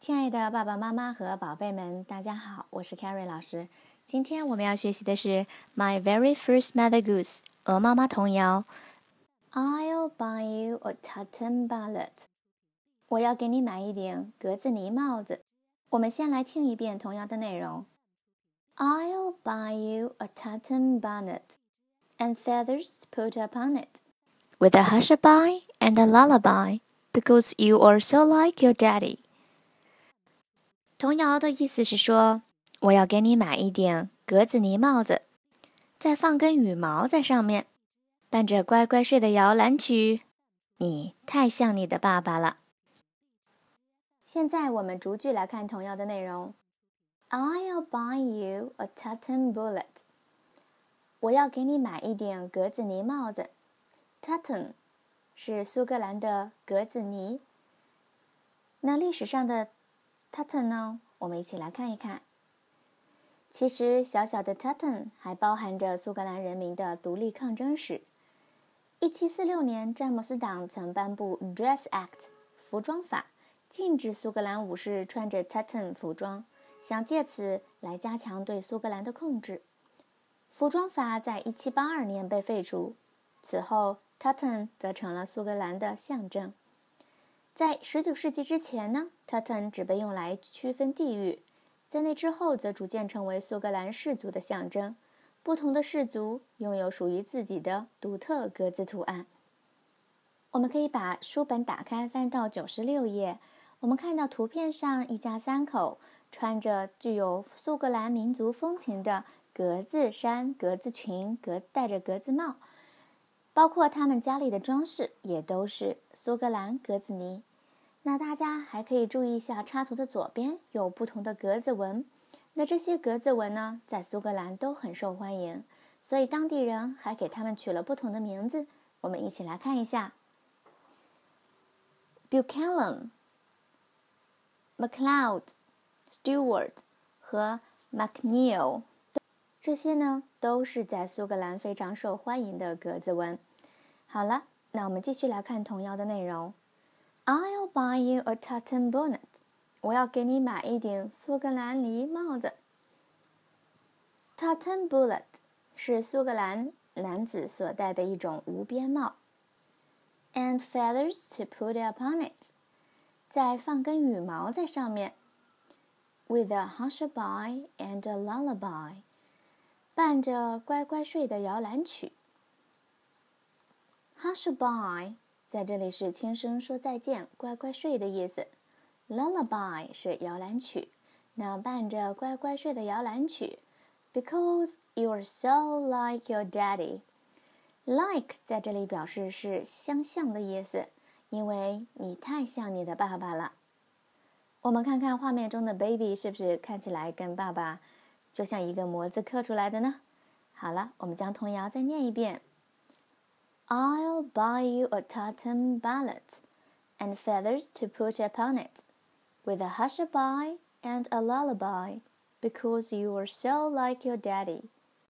亲爱的爸爸妈妈和宝贝们，大家好，我是 Carrie 老师。今天我们要学习的是《My Very First Mother Goose》鹅妈妈童谣。I'll buy you a tartan bonnet。我要给你买一顶格子呢帽子。我们先来听一遍童谣的内容。I'll buy you a tartan bonnet and feathers put upon it, with a hushaby and a lullaby, because you are so like your daddy. 童谣的意思是说，我要给你买一顶格子呢帽子，再放根羽毛在上面，伴着乖乖睡的摇篮曲。你太像你的爸爸了。现在我们逐句来看童谣的内容。I'll buy you a tartan bullet。我要给你买一顶格子呢帽子。Tartan 是苏格兰的格子呢。那历史上的。Tutton 呢？我们一起来看一看。其实，小小的 Tutton 还包含着苏格兰人民的独立抗争史。1746年，詹姆斯党曾颁布 Dress Act 服装法，禁止苏格兰武士穿着 Tutton 服装，想借此来加强对苏格兰的控制。服装法在1782年被废除，此后 Tutton 则成了苏格兰的象征。在19世纪之前呢，Tartan 只被用来区分地域，在那之后则逐渐成为苏格兰氏族的象征。不同的氏族拥有属于自己的独特格子图案。我们可以把书本打开，翻到96页。我们看到图片上一家三口穿着具有苏格兰民族风情的格子衫、格子裙、格戴着格子帽，包括他们家里的装饰也都是苏格兰格子呢。那大家还可以注意一下，插图的左边有不同的格子纹。那这些格子纹呢，在苏格兰都很受欢迎，所以当地人还给他们取了不同的名字。我们一起来看一下：Buchanan、MacLeod、Stewart 和 MacNeil。这些呢，都是在苏格兰非常受欢迎的格子纹。好了，那我们继续来看童谣的内容。I'll buy you a tartan bonnet。我要给你买一顶苏格兰呢帽子。Tartan bonnet 是苏格兰男子所戴的一种无边帽。And feathers to put upon it。再放根羽毛在上面。With a hushabye and a lullaby。伴着乖乖睡的摇篮曲。Hushabye。 在这里是轻声说再见，乖乖睡的意思。Lullaby 是摇篮曲，那伴着乖乖睡的摇篮曲。Because you are so like your daddy。Like 在这里表示是相像的意思，因为你太像你的爸爸了。我们看看画面中的 baby 是不是看起来跟爸爸就像一个模子刻出来的呢？好了，我们将童谣再念一遍。I'll buy you a tartan bonnet and feathers to put upon it, with a hushabye and a lullaby, because you are so like your daddy.